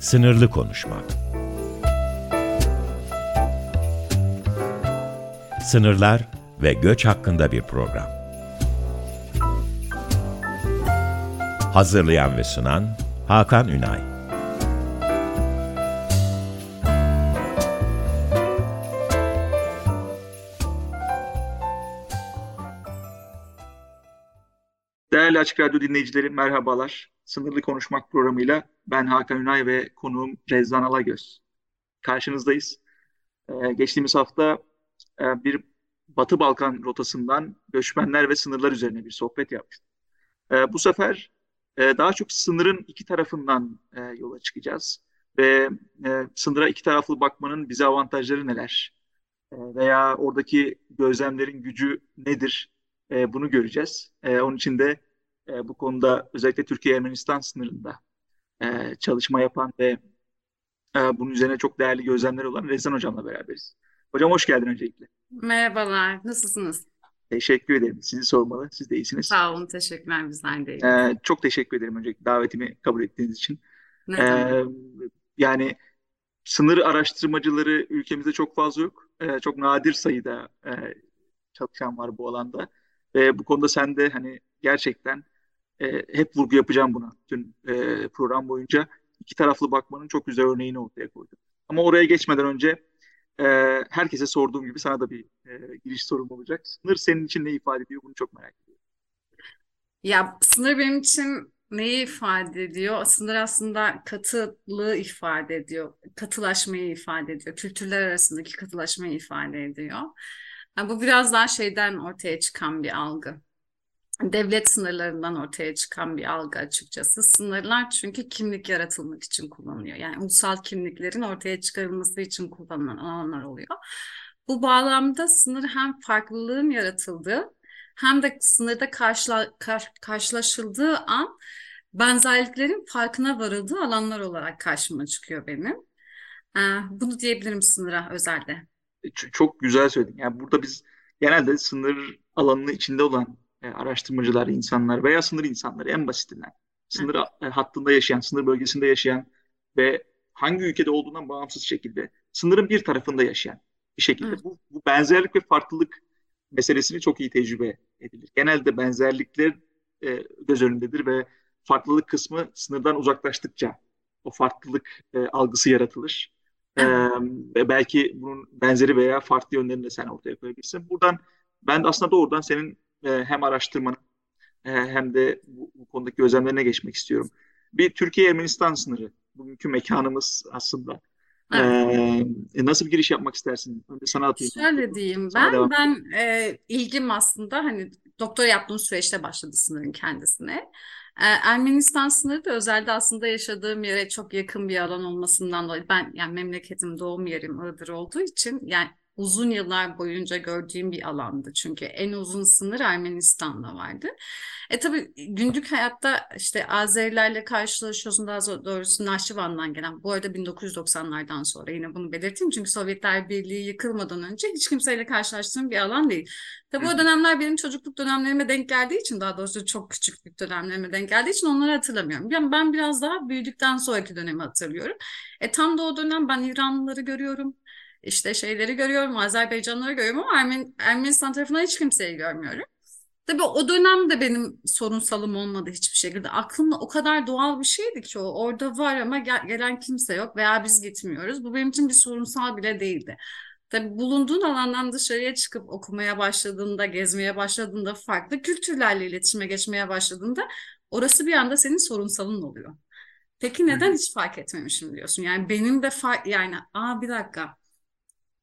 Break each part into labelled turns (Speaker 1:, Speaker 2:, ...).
Speaker 1: Sınırlı konuşma. Sınırlar ve göç hakkında bir program. Hazırlayan ve sunan Hakan Ünay.
Speaker 2: Değerli Açık Radyo dinleyicileri merhabalar. Sınırlı Konuşmak programıyla ben Hakan Ünay ve konuğum Rezvan Alagöz. Karşınızdayız. Ee, geçtiğimiz hafta e, bir Batı Balkan rotasından göçmenler ve sınırlar üzerine bir sohbet yapmıştık. Ee, bu sefer e, daha çok sınırın iki tarafından e, yola çıkacağız. Ve e, sınıra iki taraflı bakmanın bize avantajları neler? E, veya oradaki gözlemlerin gücü nedir? E, bunu göreceğiz. E, onun için de e, bu konuda özellikle Türkiye-Ermenistan sınırında e, çalışma yapan ve e, bunun üzerine çok değerli gözlemler olan Rezan Hocam'la beraberiz. Hocam hoş geldin öncelikle.
Speaker 3: Merhabalar, nasılsınız?
Speaker 2: Teşekkür ederim. Sizi sormalı. Siz de iyisiniz.
Speaker 3: Sağ olun, teşekkürler bizler de iyiyiz.
Speaker 2: E, çok teşekkür ederim öncelikle davetimi kabul ettiğiniz için.
Speaker 3: Ne
Speaker 2: E,
Speaker 3: demek?
Speaker 2: yani sınır araştırmacıları ülkemizde çok fazla yok. E, çok nadir sayıda e, çalışan var bu alanda. Ve bu konuda sen de hani gerçekten e, hep vurgu yapacağım buna. Tüm e, program boyunca iki taraflı bakmanın çok güzel örneğini ortaya koydum. Ama oraya geçmeden önce e, herkese sorduğum gibi sana da bir e, giriş sorum olacak. Sınır senin için ne ifade ediyor? Bunu çok merak ediyorum.
Speaker 3: Ya sınır benim için neyi ifade ediyor? Sınır aslında katılığı ifade ediyor. Katılaşmayı ifade ediyor. Kültürler arasındaki katılaşmayı ifade ediyor. Ha, bu biraz daha şeyden ortaya çıkan bir algı. Devlet sınırlarından ortaya çıkan bir algı açıkçası. Sınırlar çünkü kimlik yaratılmak için kullanılıyor. Yani ulusal kimliklerin ortaya çıkarılması için kullanılan alanlar oluyor. Bu bağlamda sınır hem farklılığın yaratıldığı hem de sınırda karşıla, kar- karşılaşıldığı an benzerliklerin farkına varıldığı alanlar olarak karşıma çıkıyor benim. Ee, bunu diyebilirim sınıra özelde.
Speaker 2: Ç- çok güzel söyledin. Yani burada biz genelde sınır alanının içinde olan e, araştırmacılar, insanlar veya sınır insanları en basitinden sınır e, hattında yaşayan, sınır bölgesinde yaşayan ve hangi ülkede olduğundan bağımsız şekilde sınırın bir tarafında yaşayan bir şekilde
Speaker 3: Evet.
Speaker 2: bu, bu benzerlik ve farklılık meselesini çok iyi tecrübe edilir. Genelde benzerlikler e, göz önündedir ve farklılık kısmı sınırdan uzaklaştıkça o farklılık e, algısı yaratılır. Ve belki bunun benzeri veya farklı yönlerini de sen ortaya koyabilirsin. Buradan ben de aslında doğrudan senin e, hem araştırmanı e, hem de bu, bu konudaki gözlemlerine geçmek istiyorum. Bir Türkiye-Ermenistan sınırı. Bugünkü mekanımız aslında.
Speaker 3: Evet.
Speaker 2: Ee, nasıl bir giriş yapmak istersin? Önce sana atayım.
Speaker 3: Şöyle diyeyim
Speaker 2: Sana
Speaker 3: ben,
Speaker 2: devam.
Speaker 3: ben e, ilgim aslında hani doktora yaptığım süreçte başladı sınırın kendisine. E, Ermenistan sınırı da özelde aslında yaşadığım yere çok yakın bir alan olmasından dolayı ben yani memleketim doğum yerim Iğdır olduğu için yani uzun yıllar boyunca gördüğüm bir alandı. Çünkü en uzun sınır Ermenistan'la vardı. E tabii günlük hayatta işte Azerilerle karşılaşıyorsun daha doğrusu Nahçıvan'dan gelen. Bu arada 1990'lardan sonra yine bunu belirteyim. Çünkü Sovyetler Birliği yıkılmadan önce hiç kimseyle karşılaştığım bir alan değil. Tabii o dönemler benim çocukluk dönemlerime denk geldiği için daha doğrusu çok küçüklük dönemlerime denk geldiği için onları hatırlamıyorum. Ben, ben biraz daha büyüdükten sonraki dönemi hatırlıyorum. E tam da o dönem ben İranlıları görüyorum. İşte şeyleri görüyorum, Azerbaycanlıları görüyorum ama Ermen Ermenistan tarafından hiç kimseyi görmüyorum. Tabii o dönemde benim sorunsalım olmadı hiçbir şekilde. Aklımda o kadar doğal bir şeydi ki o. Orada var ama gel- gelen kimse yok veya biz gitmiyoruz. Bu benim için bir sorunsal bile değildi. Tabii bulunduğun alandan dışarıya çıkıp okumaya başladığında, gezmeye başladığında, farklı kültürlerle iletişime geçmeye başladığında orası bir anda senin sorunsalın oluyor. Peki neden hiç fark etmemişim diyorsun. Yani benim de fark yani aa bir dakika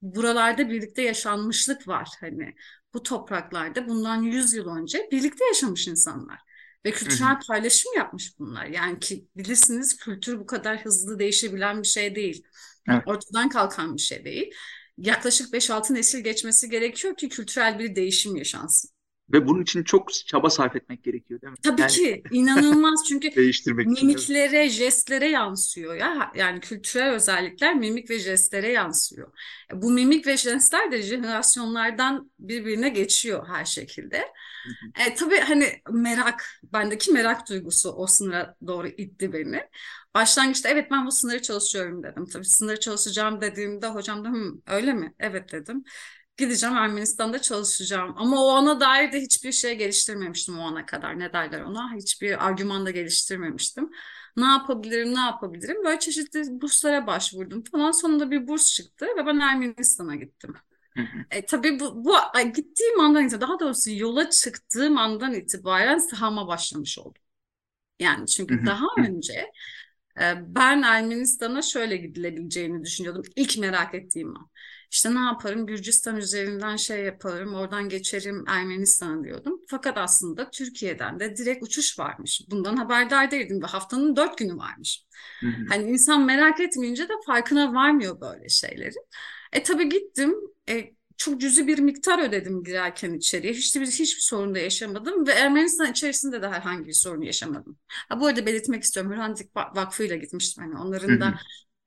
Speaker 3: buralarda birlikte yaşanmışlık var hani bu topraklarda bundan 100 yıl önce birlikte yaşamış insanlar ve kültürel paylaşım yapmış bunlar. Yani ki bilirsiniz kültür bu kadar hızlı değişebilen bir şey değil.
Speaker 2: Evet.
Speaker 3: Ortadan kalkan bir şey değil. Yaklaşık 5-6 nesil geçmesi gerekiyor ki kültürel bir değişim yaşansın.
Speaker 2: Ve bunun için çok çaba sarf etmek gerekiyor değil mi?
Speaker 3: Tabii
Speaker 2: Yani
Speaker 3: ki inanılmaz çünkü
Speaker 2: değiştirmek için.
Speaker 3: mimiklere, jestlere yansıyor ya. Yani kültürel özellikler mimik ve jestlere yansıyor. Bu mimik ve jestler de jenerasyonlardan birbirine geçiyor her şekilde. E, tabii hani merak, bendeki merak duygusu o sınıra doğru itti beni. Başlangıçta evet ben bu sınırı çalışıyorum dedim. Tabii sınırı çalışacağım dediğimde hocam da "Hı, öyle mi? Evet dedim. Gideceğim Ermenistan'da çalışacağım. Ama o ana dair de hiçbir şey geliştirmemiştim o ana kadar. Ne derler ona? Hiçbir argüman da geliştirmemiştim. Ne yapabilirim, ne yapabilirim? Böyle çeşitli burslara başvurdum falan. Sonunda bir burs çıktı ve ben Ermenistan'a gittim.
Speaker 2: Hı hı.
Speaker 3: E, tabii bu, bu gittiğim andan itibaren, daha doğrusu yola çıktığım andan itibaren sahama başlamış oldum. Yani çünkü
Speaker 2: hı.
Speaker 3: daha önce ben Ermenistan'a şöyle gidilebileceğini düşünüyordum. İlk merak ettiğim an. İşte ne yaparım? Gürcistan üzerinden şey yaparım, oradan geçerim Ermenistan'a diyordum. Fakat aslında Türkiye'den de direkt uçuş varmış. Bundan haberdar değildim ve haftanın dört günü varmış.
Speaker 2: Hı hı.
Speaker 3: Hani insan merak etmeyince de farkına varmıyor böyle şeylerin. E tabii gittim. E, çok cüzi bir miktar ödedim girerken içeriye. Hiçbir, hiçbir sorun da yaşamadım ve Ermenistan içerisinde de herhangi bir sorun yaşamadım. Ha, bu arada belirtmek istiyorum. Hrant Vakfı ile gitmiştim.
Speaker 2: Hı
Speaker 3: onların da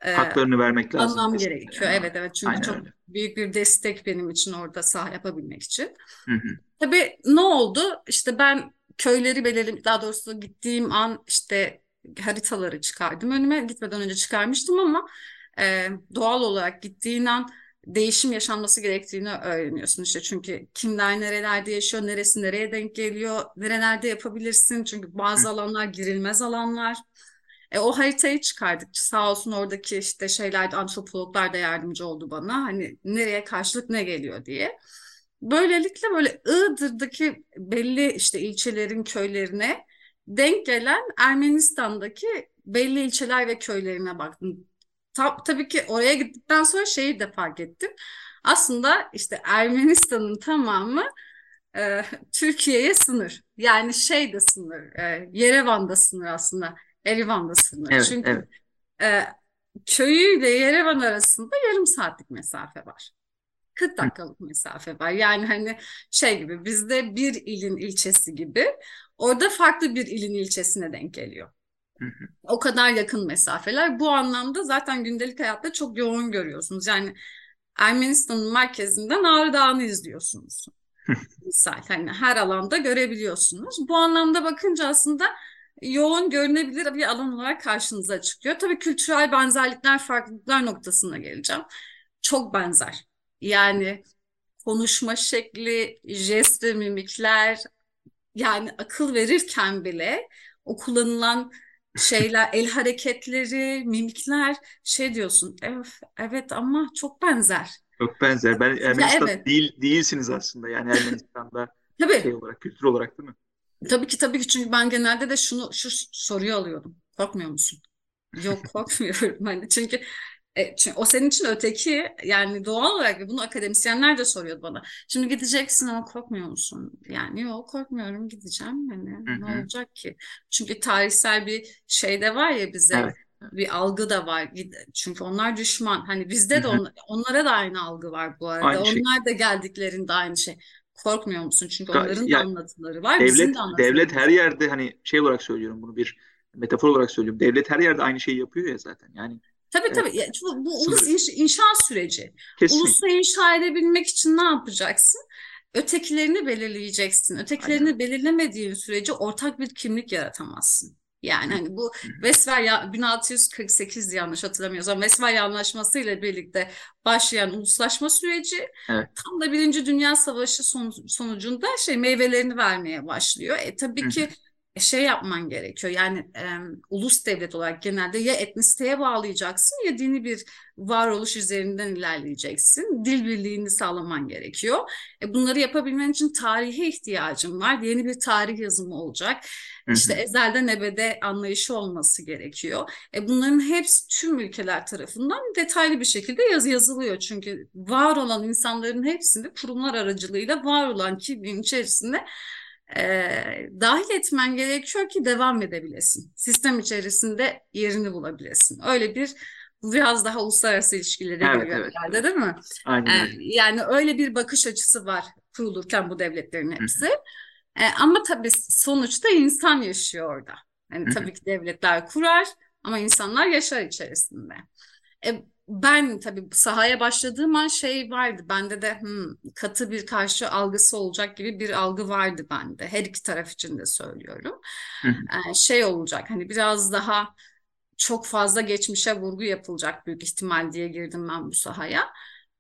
Speaker 3: e,
Speaker 2: Haklarını vermek lazım
Speaker 3: anlam gerekiyor.
Speaker 2: Yani.
Speaker 3: Evet evet çünkü
Speaker 2: Aynen
Speaker 3: çok
Speaker 2: öyle.
Speaker 3: büyük bir destek benim için orada sağ yapabilmek için.
Speaker 2: Hı hı.
Speaker 3: Tabii ne oldu? İşte ben köyleri belirledim. Daha doğrusu gittiğim an işte haritaları çıkardım önüme. Gitmeden önce çıkarmıştım ama e, doğal olarak gittiğin an değişim yaşanması gerektiğini öğreniyorsun işte çünkü kimler nerelerde yaşıyor, neresi nereye denk geliyor, nerelerde yapabilirsin çünkü bazı alanlar girilmez alanlar. E, o haritayı çıkardık. Sağ olsun oradaki işte şeyler antropologlar da yardımcı oldu bana. Hani nereye karşılık ne geliyor diye. Böylelikle böyle Iğdır'daki belli işte ilçelerin köylerine denk gelen Ermenistan'daki belli ilçeler ve köylerine baktım. Ta- tabii ki oraya gittikten sonra şeyi de fark ettim. Aslında işte Ermenistan'ın tamamı e, Türkiye'ye sınır. Yani şey de sınır, e, Yerevan'da sınır aslında, Erivan'da sınır.
Speaker 2: Evet,
Speaker 3: Çünkü
Speaker 2: evet.
Speaker 3: e, köyüyle Yerevan arasında yarım saatlik mesafe var. 40 dakikalık mesafe var. Yani hani şey gibi bizde bir ilin ilçesi gibi orada farklı bir ilin ilçesine denk geliyor. O kadar yakın mesafeler. Bu anlamda zaten gündelik hayatta çok yoğun görüyorsunuz. Yani Ermenistan'ın merkezinden Ağrı Dağı'nı izliyorsunuz. Misal hani her alanda görebiliyorsunuz. Bu anlamda bakınca aslında yoğun görünebilir bir alan olarak karşınıza çıkıyor. Tabii kültürel benzerlikler, farklılıklar noktasına geleceğim. Çok benzer. Yani konuşma şekli, jest ve mimikler, yani akıl verirken bile o kullanılan şeyler, el hareketleri, mimikler şey diyorsun. Evet, evet ama çok benzer.
Speaker 2: Çok benzer. Ben Ermenistan
Speaker 3: evet.
Speaker 2: değil değilsiniz aslında. Yani Ermenistan'da
Speaker 3: Tabii.
Speaker 2: şey olarak, kültür olarak değil mi?
Speaker 3: Tabii ki tabii ki çünkü ben genelde de şunu şu soruyu alıyordum. Korkmuyor musun? Yok korkmuyorum hani çünkü e, çünkü o senin için öteki yani doğal olarak bunu akademisyenler de soruyordu bana. Şimdi gideceksin ama korkmuyor musun? Yani yok korkmuyorum gideceğim hani
Speaker 2: Hı
Speaker 3: ne olacak ki? Çünkü tarihsel bir şey de var ya bize
Speaker 2: Evet.
Speaker 3: bir algı da var. Çünkü onlar düşman. Hani bizde de on- onlara da aynı algı var bu arada.
Speaker 2: Aynı şey.
Speaker 3: Onlar da geldiklerinde aynı şey. Korkmuyor musun? Çünkü onların da
Speaker 2: ya
Speaker 3: anlatıları var, bizim
Speaker 2: devlet
Speaker 3: de anlatılarımız
Speaker 2: devlet her yerde hani şey olarak söylüyorum bunu bir metafor olarak söylüyorum. Devlet her yerde aynı şeyi yapıyor ya zaten. Yani
Speaker 3: Tabii tabii. Ya, bu, bu ulus inşa süreci.
Speaker 2: kesinlikle.
Speaker 3: Ulusu inşa edebilmek için ne yapacaksın? Ötekilerini belirleyeceksin.
Speaker 2: Aynen.
Speaker 3: Ötekilerini belirlemediğin sürece ortak bir kimlik yaratamazsın. Yani hani bu. Westfalia 1648 yanlış hatırlamıyorsam Westfalia Anlaşması ile birlikte başlayan uluslaşma süreci
Speaker 2: Evet.
Speaker 3: tam da Birinci Dünya Savaşı son- sonucunda şey meyvelerini vermeye başlıyor. E tabii ki şey yapman gerekiyor. Yani e, ulus devlet olarak genelde ya etnisiteye bağlayacaksın ya dini bir varoluş üzerinden ilerleyeceksin. Dil birliğini sağlaman gerekiyor. E, bunları yapabilmen için tarihe ihtiyacın var. Yeni bir tarih yazımı olacak.
Speaker 2: Hı
Speaker 3: İşte
Speaker 2: hı.
Speaker 3: ezelden ebede anlayışı olması gerekiyor. E, bunların hepsi tüm ülkeler tarafından detaylı bir şekilde yaz yazılıyor. Çünkü var olan insanların hepsini kurumlar aracılığıyla var olan kimliğin içerisinde e, dahil etmen gerekiyor ki devam edebilesin. Sistem içerisinde yerini bulabilesin. Öyle bir Bu biraz daha uluslararası ilişkilere
Speaker 2: Evet,
Speaker 3: giriyor
Speaker 2: evet,
Speaker 3: herhalde değil mi?
Speaker 2: Aynen öyle.
Speaker 3: yani öyle bir bakış açısı var kurulurken bu devletlerin hepsi. Ee, ama tabii sonuçta insan yaşıyor orada. Yani tabii ki devletler kurar ama insanlar yaşar içerisinde. E, ben tabii sahaya başladığım an şey vardı. Bende de hmm, katı bir karşı algısı olacak gibi bir algı vardı bende. Her iki taraf için de söylüyorum. Ee, şey olacak hani biraz daha çok fazla geçmişe vurgu yapılacak büyük ihtimal diye girdim ben bu sahaya.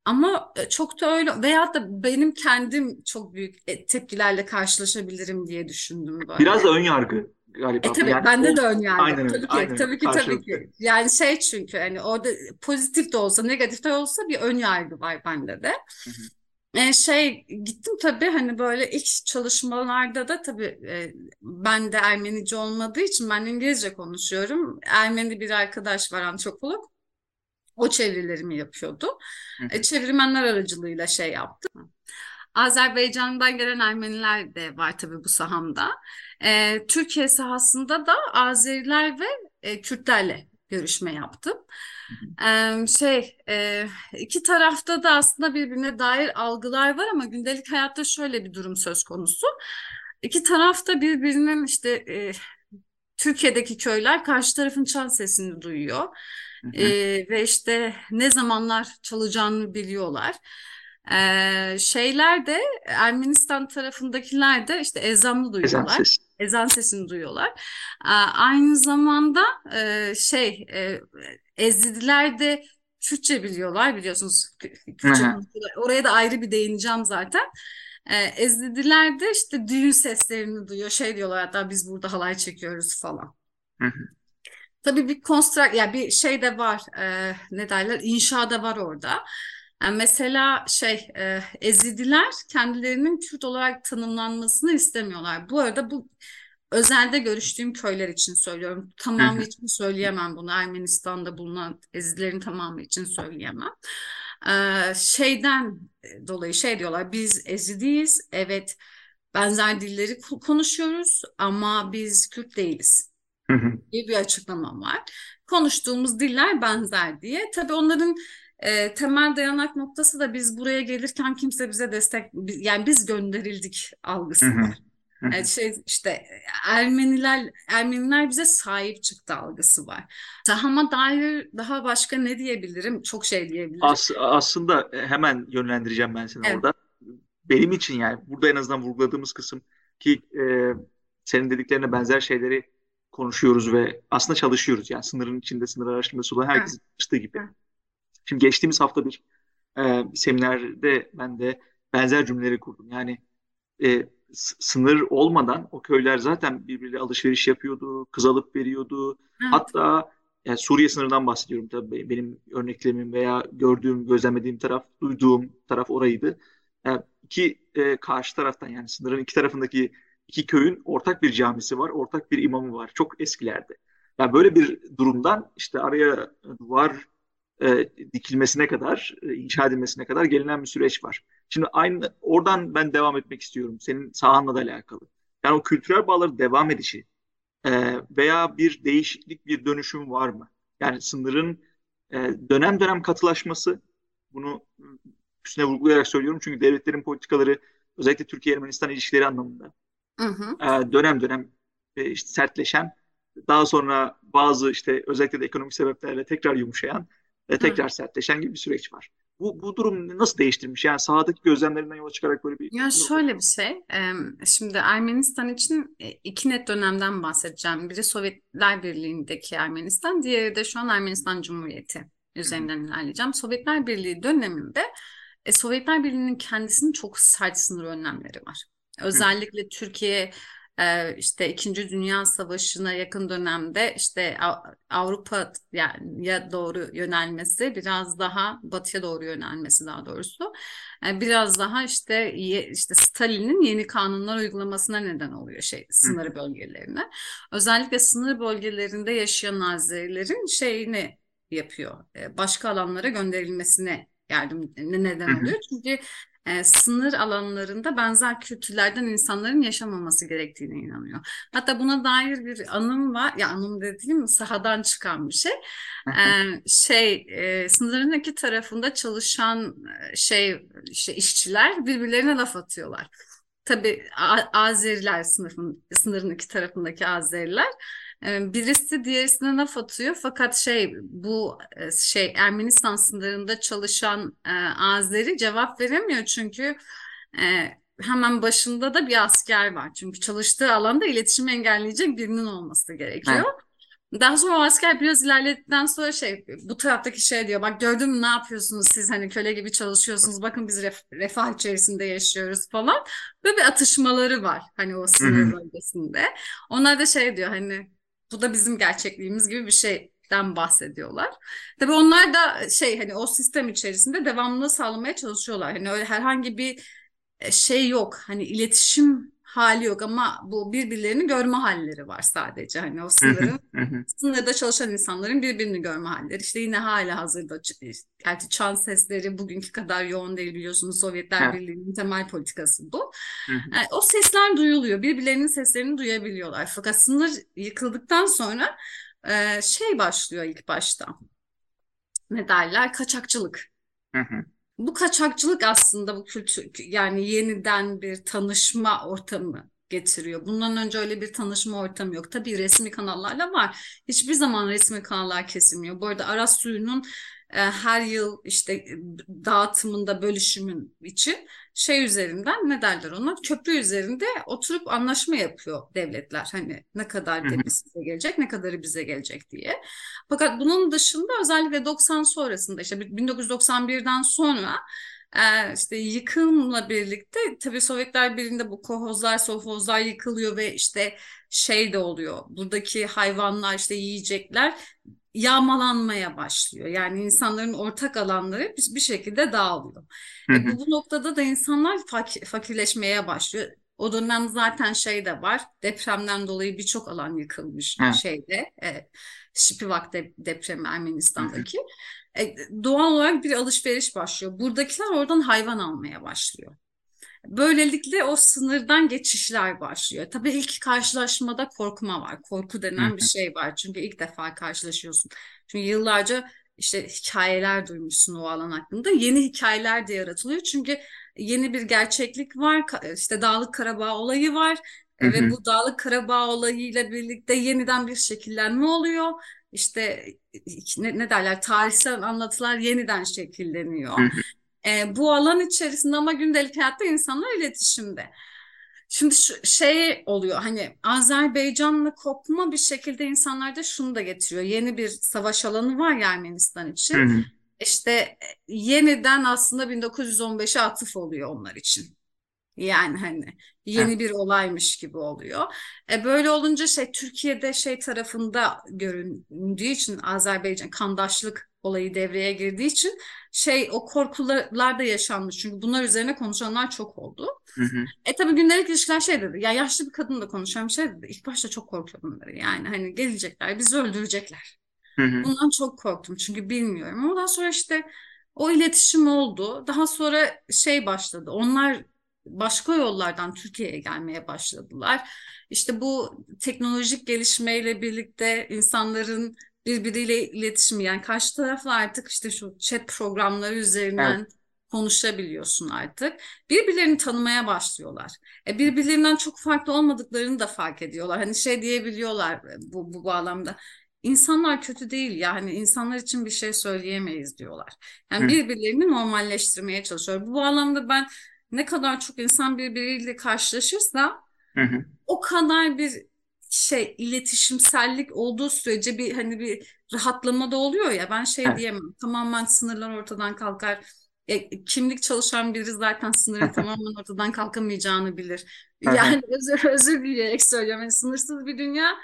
Speaker 3: Ama e, çok da öyle veyahut da benim kendim çok büyük e, tepkilerle karşılaşabilirim diye düşündüm böyle.
Speaker 2: Biraz ön yargı galiba.
Speaker 3: E tabii
Speaker 2: Yani
Speaker 3: bende
Speaker 2: o-
Speaker 3: de ön yargı.
Speaker 2: Aynen öyle,
Speaker 3: Tabii ki,
Speaker 2: aynen
Speaker 3: tabii ki, tabii ki. Yani şey çünkü hani orada pozitif de olsa, negatif de olsa bir ön yargı var bende de.
Speaker 2: Hı hı.
Speaker 3: E, şey gittim tabii hani böyle ilk çalışmalarda da tabii e, ben de Ermenice olmadığı için ben İngilizce konuşuyorum. Ermeni bir arkadaş var antropolog. O çevirilerimi yapıyordu.
Speaker 2: Hı hı.
Speaker 3: E, çevirmenler aracılığıyla şey yaptım. Azerbaycan'dan gelen Ermeniler de var tabii bu sahamda. E, Türkiye sahasında da Azeriler ve e, Kürtlerle görüşme yaptım. E, şey e, iki tarafta da aslında birbirine dair algılar var ama gündelik hayatta şöyle bir durum söz konusu. İki tarafta birbirinin işte e, Türkiye'deki köyler karşı tarafın çan sesini duyuyor.
Speaker 2: Hı hı.
Speaker 3: Ee, ve işte ne zamanlar çalacağını biliyorlar. Ee, şeyler de Ermenistan tarafındakiler de işte ezanı
Speaker 2: Ezan
Speaker 3: duyuyorlar.
Speaker 2: sesi.
Speaker 3: Ezan sesini duyuyorlar. Ee, aynı zamanda e, şey e, Ezidiler de Kürtçe biliyorlar biliyorsunuz. Kü- Kürtçe. Oraya da ayrı bir değineceğim zaten. Ee, Ezidiler de işte düğün seslerini duyuyor. Şey diyorlar hatta biz burada halay çekiyoruz falan.
Speaker 2: Hı hı.
Speaker 3: Tabii bir konstrak ya bir şey de var e, ne derler inşa da var orada. Yani mesela şey e, Ezidiler kendilerinin Kürt olarak tanımlanmasını istemiyorlar. Bu arada bu özelde görüştüğüm köyler için söylüyorum. Tamamı için söyleyemem bunu. Ermenistan'da bulunan Ezidilerin tamamı için söyleyemem. Ee, şeyden dolayı şey diyorlar biz Ezidiyiz evet benzer dilleri konuşuyoruz ama biz Kürt değiliz diye bir açıklamam var. Konuştuğumuz diller benzer diye. Tabii onların e, temel dayanak noktası da biz buraya gelirken kimse bize destek yani biz gönderildik algısı var.
Speaker 2: Hı hı.
Speaker 3: Yani şey işte Ermeniler Ermeniler bize sahip çıktı algısı var. Sahama dair daha başka ne diyebilirim? Çok şey diyebilirim.
Speaker 2: As aslında hemen yönlendireceğim ben seni
Speaker 3: Evet.
Speaker 2: orada. Benim için yani burada en azından vurguladığımız kısım ki e, senin dediklerine benzer şeyleri konuşuyoruz ve aslında çalışıyoruz. Yani sınırın içinde sınır araştırması olan
Speaker 3: Evet.
Speaker 2: herkesin çalıştığı gibi.
Speaker 3: Evet.
Speaker 2: Şimdi geçtiğimiz hafta bir, e, seminerde ben de benzer cümleleri kurdum. Yani e, sınır olmadan o köyler zaten birbiriyle alışveriş yapıyordu, kız alıp veriyordu.
Speaker 3: Evet.
Speaker 2: Hatta yani Suriye sınırından bahsediyorum tabii benim örneklemim veya gördüğüm, gözlemlediğim taraf, duyduğum taraf oraydı. Yani iki e, karşı taraftan yani sınırın iki tarafındaki iki köyün ortak bir camisi var, ortak bir imamı var. Çok eskilerde. Yani böyle bir durumdan işte araya duvar e, dikilmesine kadar, e, inşa edilmesine kadar gelinen bir süreç var. Şimdi aynı oradan ben devam etmek istiyorum. Senin sahanla da alakalı. Yani o kültürel bağları devam edişi e, veya bir değişiklik, bir dönüşüm var mı? Yani sınırın e, dönem dönem katılaşması, bunu üstüne vurgulayarak söylüyorum çünkü devletlerin politikaları özellikle Türkiye-Ermenistan ilişkileri anlamında
Speaker 3: Hı hı.
Speaker 2: e, dönem dönem e, işte sertleşen, daha sonra bazı işte özellikle de ekonomik sebeplerle tekrar yumuşayan
Speaker 3: Hı.
Speaker 2: tekrar sertleşen gibi bir süreç var. Bu, bu durum nasıl değiştirmiş? Yani sahadaki gözlemlerinden yola çıkarak böyle bir
Speaker 3: Ya şöyle bir şey, şimdi Ermenistan için e, iki net dönemden bahsedeceğim. Biri Sovyetler Birliği'ndeki Ermenistan, diğeri de şu an Ermenistan Cumhuriyeti üzerinden ilerleyeceğim. Sovyetler Birliği döneminde e, Sovyetler Birliği'nin kendisinin çok sert sınır önlemleri var. Özellikle Türkiye e, işte İkinci Dünya Savaşı'na yakın dönemde işte Av- Avrupa ya doğru yönelmesi biraz daha batıya doğru yönelmesi daha doğrusu biraz daha işte işte Stalin'in yeni kanunlar uygulamasına neden oluyor şey sınır bölgelerine. Özellikle sınır bölgelerinde yaşayan Azerilerin şeyini yapıyor. Başka alanlara gönderilmesine yardım ne- neden oluyor. Çünkü e, sınır alanlarında benzer kültürlerden insanların yaşamaması gerektiğine inanıyor. Hatta buna dair bir anım var. Ya anım dediğim sahadan çıkan bir şey. E, şey e, sınırın iki tarafında çalışan e, şey işte işçiler birbirlerine laf atıyorlar. Tabii Azeriler sınıfın, sınırın iki tarafındaki Azeriler Birisi diğerisine laf atıyor fakat şey bu şey Ermenistan sınırında çalışan Azeri cevap veremiyor çünkü hemen başında da bir asker var. Çünkü çalıştığı alanda iletişimi engelleyecek birinin olması gerekiyor. Evet. Daha sonra o asker biraz ilerledikten sonra şey bu taraftaki şey diyor bak gördün mü ne yapıyorsunuz siz hani köle gibi çalışıyorsunuz bakın biz ref, refah içerisinde yaşıyoruz falan. Böyle bir atışmaları var hani o sınır bölgesinde. Onlar da şey diyor hani bu da bizim gerçekliğimiz gibi bir şeyden bahsediyorlar. Tabii onlar da şey hani o sistem içerisinde devamlılığı sağlamaya çalışıyorlar. Hani öyle herhangi bir e, şey yok. Hani iletişim hali yok ama bu birbirlerini görme halleri var sadece. Hani o sınırın sınırda çalışan insanların birbirini görme halleri. İşte yine hala hazırda gerçi çan sesleri bugünkü kadar yoğun değil biliyorsunuz Sovyetler Birliği'nin temel politikası bu. Yani o sesler duyuluyor. Birbirlerinin seslerini duyabiliyorlar. Fakat sınır yıkıldıktan sonra şey başlıyor ilk başta. Ne derler? Kaçakçılık. Bu kaçakçılık aslında bu kültür yani yeniden bir tanışma ortamı getiriyor. Bundan önce öyle bir tanışma ortamı yok. Tabii resmi kanallarla var. Hiçbir zaman resmi kanallar kesilmiyor. Bu arada Aras suyunun her yıl işte dağıtımında bölüşümün için şey üzerinden ne derler ona köprü üzerinde oturup anlaşma yapıyor devletler. Hani ne kadar debi size gelecek ne kadarı bize gelecek diye. Fakat bunun dışında özellikle 90 sonrasında işte 1991'den sonra e, işte yıkımla birlikte tabii Sovyetler Birliği'nde bu kohozlar, sovhozlar yıkılıyor ve işte şey de oluyor. Buradaki hayvanlar işte yiyecekler yağmalanmaya başlıyor. Yani insanların ortak alanları bir, bir şekilde dağılıyor. Hı hı. E, bu, bu noktada da insanlar fakir, fakirleşmeye başlıyor. O dönem zaten şey de var. Depremden dolayı birçok alan yıkılmış hı. şeyde. E, Şipivak de, depremi Ermenistan'daki. Hı hı. E, doğal olarak bir alışveriş başlıyor. Buradakiler oradan hayvan almaya başlıyor. Böylelikle o sınırdan geçişler başlıyor. Tabii ilk karşılaşmada korkma var. Korku denen bir şey var. Çünkü ilk defa karşılaşıyorsun. Çünkü yıllarca işte hikayeler duymuşsun o alan hakkında. Yeni hikayeler de yaratılıyor. Çünkü yeni bir gerçeklik var. İşte Dağlık Karabağ olayı var. Ve bu Dağlık Karabağ olayıyla birlikte yeniden bir şekillenme oluyor. İşte ne, ne derler tarihsel anlatılar yeniden şekilleniyor. E, bu alan içerisinde ama gündelik hayatta insanlar iletişimde. Şimdi şu şey oluyor hani Azerbaycan'la kopma bir şekilde insanlarda şunu da getiriyor. Yeni bir savaş alanı var ya Ermenistan için. Hı hı. İşte yeniden aslında 1915'e atıf oluyor onlar için. Yani hani yeni bir olaymış gibi oluyor. E böyle olunca şey Türkiye'de şey tarafında göründüğü için Azerbaycan kandaşlık olayı devreye girdiği için şey o korkular da yaşanmış. Çünkü bunlar üzerine konuşanlar çok oldu. Hı hı. E tabii gündelik ilişkiler şey dedi. Ya yaşlı bir kadınla konuşan bir şey dedi. İlk başta çok korkuyordum dedi. Yani hani gelecekler bizi öldürecekler. Hı hı. Bundan çok korktum çünkü bilmiyorum. Ama daha sonra işte o iletişim oldu. Daha sonra şey başladı. Onlar başka yollardan Türkiye'ye gelmeye başladılar. İşte bu teknolojik gelişmeyle birlikte insanların birbiriyle iletişimi yani karşı tarafla artık işte şu chat programları üzerinden evet. konuşabiliyorsun artık. Birbirlerini tanımaya başlıyorlar. E, birbirlerinden çok farklı olmadıklarını da fark ediyorlar. Hani şey diyebiliyorlar e, bu, bu bağlamda. İnsanlar kötü değil ya hani insanlar için bir şey söyleyemeyiz diyorlar. Yani Hı. birbirlerini normalleştirmeye çalışıyor. Bu bağlamda ben ne kadar çok insan birbiriyle karşılaşırsa hı hı. o kadar bir şey iletişimsellik olduğu sürece bir hani bir rahatlama da oluyor ya ben şey evet. diyemem tamamen sınırlar ortadan kalkar e, kimlik çalışan biri zaten sınırı tamamen ortadan kalkamayacağını bilir. Yani özür, özür dileyerek söylüyorum. Yani sınırsız bir dünya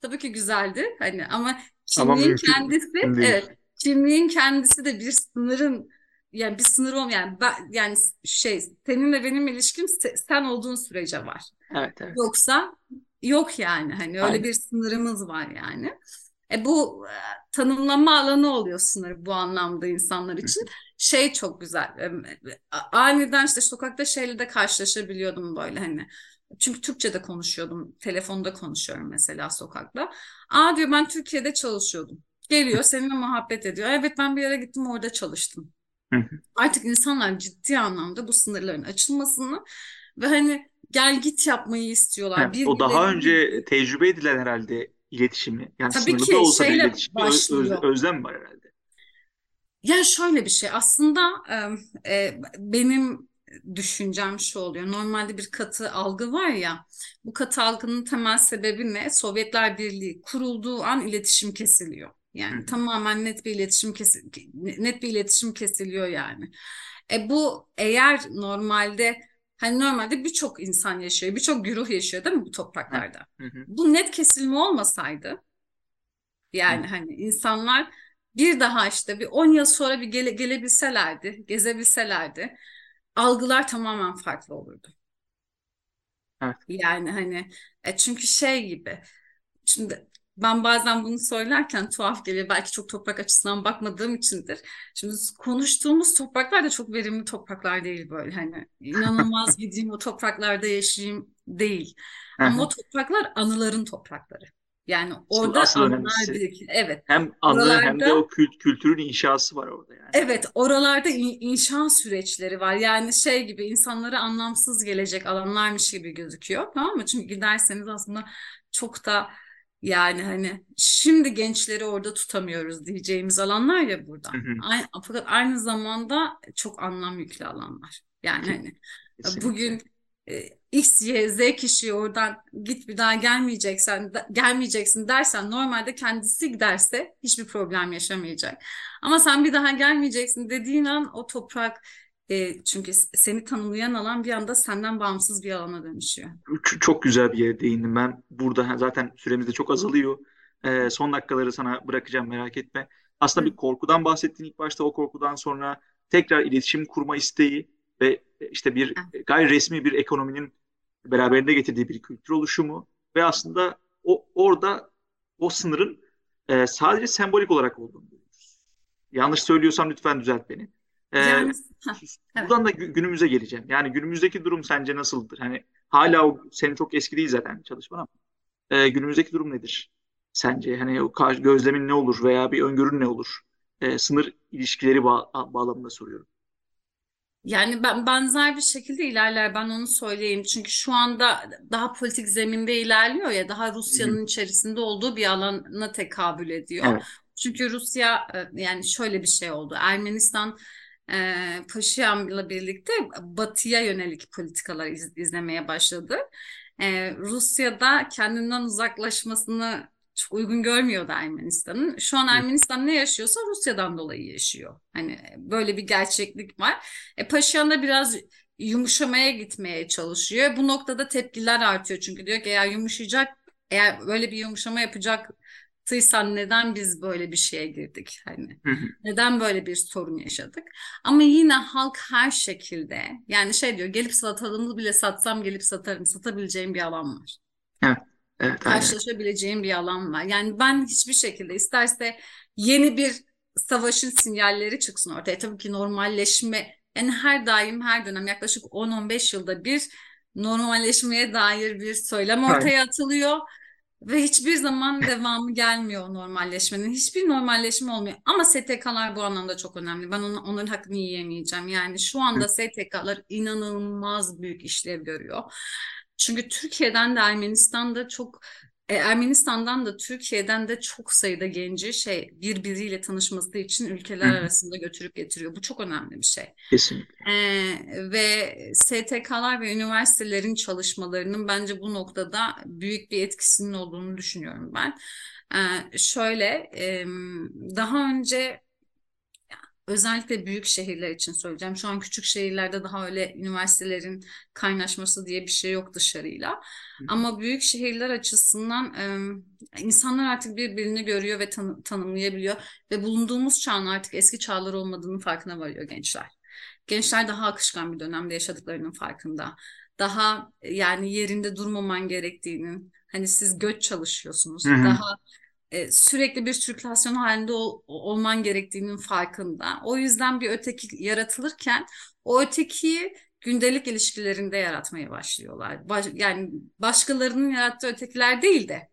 Speaker 3: tabii ki güzeldi. Hani ama kimliğin ama kendisi evet, kimliğin kendisi de bir sınırın yani bir sınır olmayan yani, ben, yani şey seninle benim ilişkim sen olduğun sürece var.
Speaker 2: Evet, evet.
Speaker 3: Yoksa yok yani hani öyle Aynen. bir sınırımız var yani. E bu e, tanımlama alanı oluyor sınır bu anlamda insanlar için. Şey çok güzel. E, aniden işte sokakta şeyle de karşılaşabiliyordum böyle hani. Çünkü Türkçe'de konuşuyordum. Telefonda konuşuyorum mesela sokakta. Aa diyor ben Türkiye'de çalışıyordum. Geliyor seninle muhabbet ediyor. Evet ben bir yere gittim orada çalıştım. Artık insanlar ciddi anlamda bu sınırların açılmasını ve hani gel git yapmayı istiyorlar.
Speaker 2: Evet, o daha önce tecrübe edilen herhalde iletişimi. Yani
Speaker 3: Tabii
Speaker 2: sınırlı
Speaker 3: ki
Speaker 2: da olsa
Speaker 3: şeyle
Speaker 2: iletişim, öz- özlem var herhalde.
Speaker 3: Ya şöyle bir şey aslında e, e, benim düşüncem şu oluyor. Normalde bir katı algı var ya bu katı algının temel sebebi ne? Sovyetler Birliği kurulduğu an iletişim kesiliyor. Yani
Speaker 2: Hı.
Speaker 3: tamamen net bir iletişim kesi net bir iletişim kesiliyor yani. E bu eğer normalde hani normalde birçok insan yaşıyor, birçok güruh yaşıyor değil mi bu topraklarda?
Speaker 2: Hı hı.
Speaker 3: Bu net kesilme olmasaydı yani
Speaker 2: Hı.
Speaker 3: hani insanlar bir daha işte bir 10 yıl sonra bir gele, gelebilselerdi, gezebilselerdi algılar tamamen farklı olurdu.
Speaker 2: Evet.
Speaker 3: Yani hani e çünkü şey gibi şimdi ben bazen bunu söylerken tuhaf geliyor. Belki çok toprak açısından bakmadığım içindir. Şimdi konuştuğumuz topraklar da çok verimli topraklar değil böyle hani inanılmaz gideyim o topraklarda yaşayayım değil. Ama o topraklar anıların toprakları. Yani orada
Speaker 2: asıl
Speaker 3: anılar birikir. Evet.
Speaker 2: Hem anı hem de
Speaker 3: Oralarda
Speaker 2: o kült, kültürün inşası var orada yani.
Speaker 3: Evet, oralarda in- inşa süreçleri var. Yani şey gibi insanlara anlamsız gelecek alanlarmış gibi gözüküyor. Tamam mı? Çünkü giderseniz aslında çok da yani hani şimdi gençleri orada tutamıyoruz diyeceğimiz alanlar ya burada.
Speaker 2: Hı hı.
Speaker 3: Aynı, fakat aynı zamanda çok anlam yüklü alanlar. Yani hani
Speaker 2: Kesinlikle.
Speaker 3: bugün e, X, Y, Z kişiyi oradan git bir daha gelmeyeceksen da- gelmeyeceksin dersen normalde kendisi giderse hiçbir problem yaşamayacak. Ama sen bir daha gelmeyeceksin dediğin an o toprak e, çünkü seni tanımlayan alan bir anda senden bağımsız bir alana dönüşüyor.
Speaker 2: Çok güzel bir yere değindim ben. Burada zaten süremiz de çok azalıyor. Ee, son dakikaları sana bırakacağım merak etme. Aslında
Speaker 3: Hı.
Speaker 2: bir korkudan bahsettin ilk başta o korkudan sonra tekrar iletişim kurma isteği ve işte bir gayri resmi bir ekonominin beraberinde getirdiği bir kültür oluşumu ve aslında o orada o sınırın e, sadece sembolik olarak olduğunu görüyoruz. Yanlış söylüyorsam lütfen düzelt beni. Ee,
Speaker 3: Yani evet.
Speaker 2: buradan da gü- günümüze geleceğim. Yani günümüzdeki durum sence nasıldır? Hani hala o senin çok eski değil zaten çalışman ama e, günümüzdeki durum nedir? Sence hani o gözlemin ne olur veya bir öngörün ne olur? E, sınır ilişkileri bağ- bağlamında soruyorum.
Speaker 3: Yani ben benzer bir şekilde ilerler ben onu söyleyeyim. Çünkü şu anda daha politik zeminde ilerliyor ya daha. Rusya'nın içerisinde olduğu bir alana tekabül ediyor.
Speaker 2: Evet.
Speaker 3: Çünkü Rusya e, yani şöyle bir şey oldu. Ermenistan e, Paşinyan'la birlikte batıya yönelik politikalar iz- izlemeye başladı. E, Rusya'da kendinden uzaklaşmasını çok uygun görmüyordu Ermenistan'ın. Şu an. Ermenistan ne yaşıyorsa Rusya'dan dolayı yaşıyor. Hani böyle bir gerçeklik var. E, Paşinyan da biraz yumuşamaya gitmeye çalışıyor. Bu noktada tepkiler artıyor çünkü diyor ki eğer yumuşayacak, eğer böyle bir yumuşama yapacaktıysan neden biz böyle bir şeye girdik? Hani neden böyle bir sorun yaşadık? Ama yine halk her şekilde yani şey diyor gelip salatalığımı bile satsam gelip satarım. Satabileceğim bir alan var.
Speaker 2: Evet. Evet.
Speaker 3: Karşılaşabileceğim bir alan var. Yani ben hiçbir şekilde isterse yeni bir savaşın sinyalleri çıksın ortaya. Tabii ki normalleşme yani her daim her dönem yaklaşık 10-15 yılda bir normalleşmeye dair bir söylem ortaya atılıyor. Ve hiçbir zaman devamı gelmiyor o normalleşmenin. Hiçbir normalleşme olmuyor. Ama STK'lar bu anlamda çok önemli. Ben onun, onların hakkını yiyemeyeceğim. Yani şu anda STK'lar inanılmaz büyük işlev görüyor. Çünkü Türkiye'den de Ermenistan'da çok e, Ermenistan'dan da Türkiye'den de çok sayıda genci şey birbiriyle tanışması için ülkeler
Speaker 2: Hı
Speaker 3: arasında götürüp getiriyor. Bu çok önemli bir şey.
Speaker 2: Kesinlikle.
Speaker 3: Ee, ve STK'lar ve üniversitelerin çalışmalarının bence bu noktada büyük bir etkisinin olduğunu düşünüyorum ben. Ee, şöyle em, daha önce özellikle büyük şehirler için söyleyeceğim. Şu an küçük şehirlerde daha öyle üniversitelerin kaynaşması diye bir şey yok dışarıyla.
Speaker 2: Hı.
Speaker 3: Ama büyük şehirler açısından em, insanlar artık birbirini görüyor ve tanı- tanımlayabiliyor ve bulunduğumuz çağın artık eski çağlar olmadığının farkına varıyor gençler. Gençler daha akışkan bir dönemde yaşadıklarının farkında. Daha yani yerinde durmaman gerektiğinin, hani siz göç çalışıyorsunuz.
Speaker 2: Hı hı.
Speaker 3: Daha e, sürekli bir sirkülasyon halinde ol, olman gerektiğinin farkında. O yüzden bir öteki yaratılırken o ötekiyi gündelik ilişkilerinde yaratmaya başlıyorlar. Baş, yani başkalarının yarattığı ötekiler değil de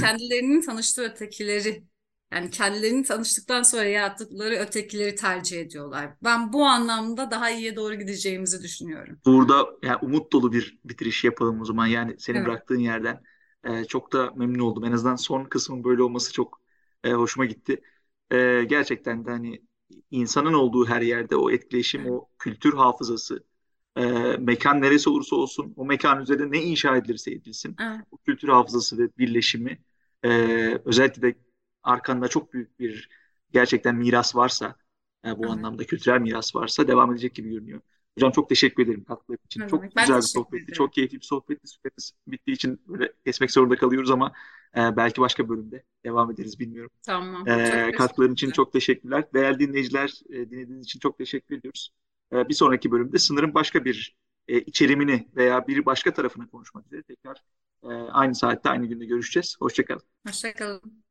Speaker 3: kendilerinin tanıştığı ötekileri yani kendilerini tanıştıktan sonra yarattıkları ötekileri tercih ediyorlar. Ben bu anlamda daha iyiye doğru gideceğimizi düşünüyorum.
Speaker 2: Burada yani umut dolu bir bitiriş yapalım o zaman. Yani senin
Speaker 3: Evet.
Speaker 2: bıraktığın yerden e, çok da memnun oldum. En azından son kısmın böyle olması çok e, hoşuma gitti. E, gerçekten de hani insanın olduğu her yerde o etkileşim, o kültür hafızası, e, mekan neresi olursa olsun o mekan üzerinde ne inşa edilirse edilsin
Speaker 3: Evet.
Speaker 2: o kültür hafızası ve birleşimi e, özellikle de arkanda çok büyük bir gerçekten miras varsa e, bu
Speaker 3: Evet.
Speaker 2: anlamda kültürel miras varsa devam edecek gibi görünüyor. Hocam çok teşekkür ederim katkıları için.
Speaker 3: Ne
Speaker 2: Çok?
Speaker 3: Ben
Speaker 2: güzel bir sohbetti.
Speaker 3: ederim.
Speaker 2: Çok keyifli bir sohbetti. Süremiz bittiği için böyle kesmek zorunda kalıyoruz ama e, belki başka bölümde devam ederiz bilmiyorum.
Speaker 3: Tamam.
Speaker 2: E, katkıların için çok teşekkürler. Değerli dinleyiciler e, dinlediğiniz için çok teşekkür ediyoruz. E, bir sonraki bölümde sınırın başka bir e, içerimini veya bir başka tarafını konuşmak üzere tekrar e, aynı saatte aynı günde görüşeceğiz. Hoşçakalın.
Speaker 3: Hoşça kalın.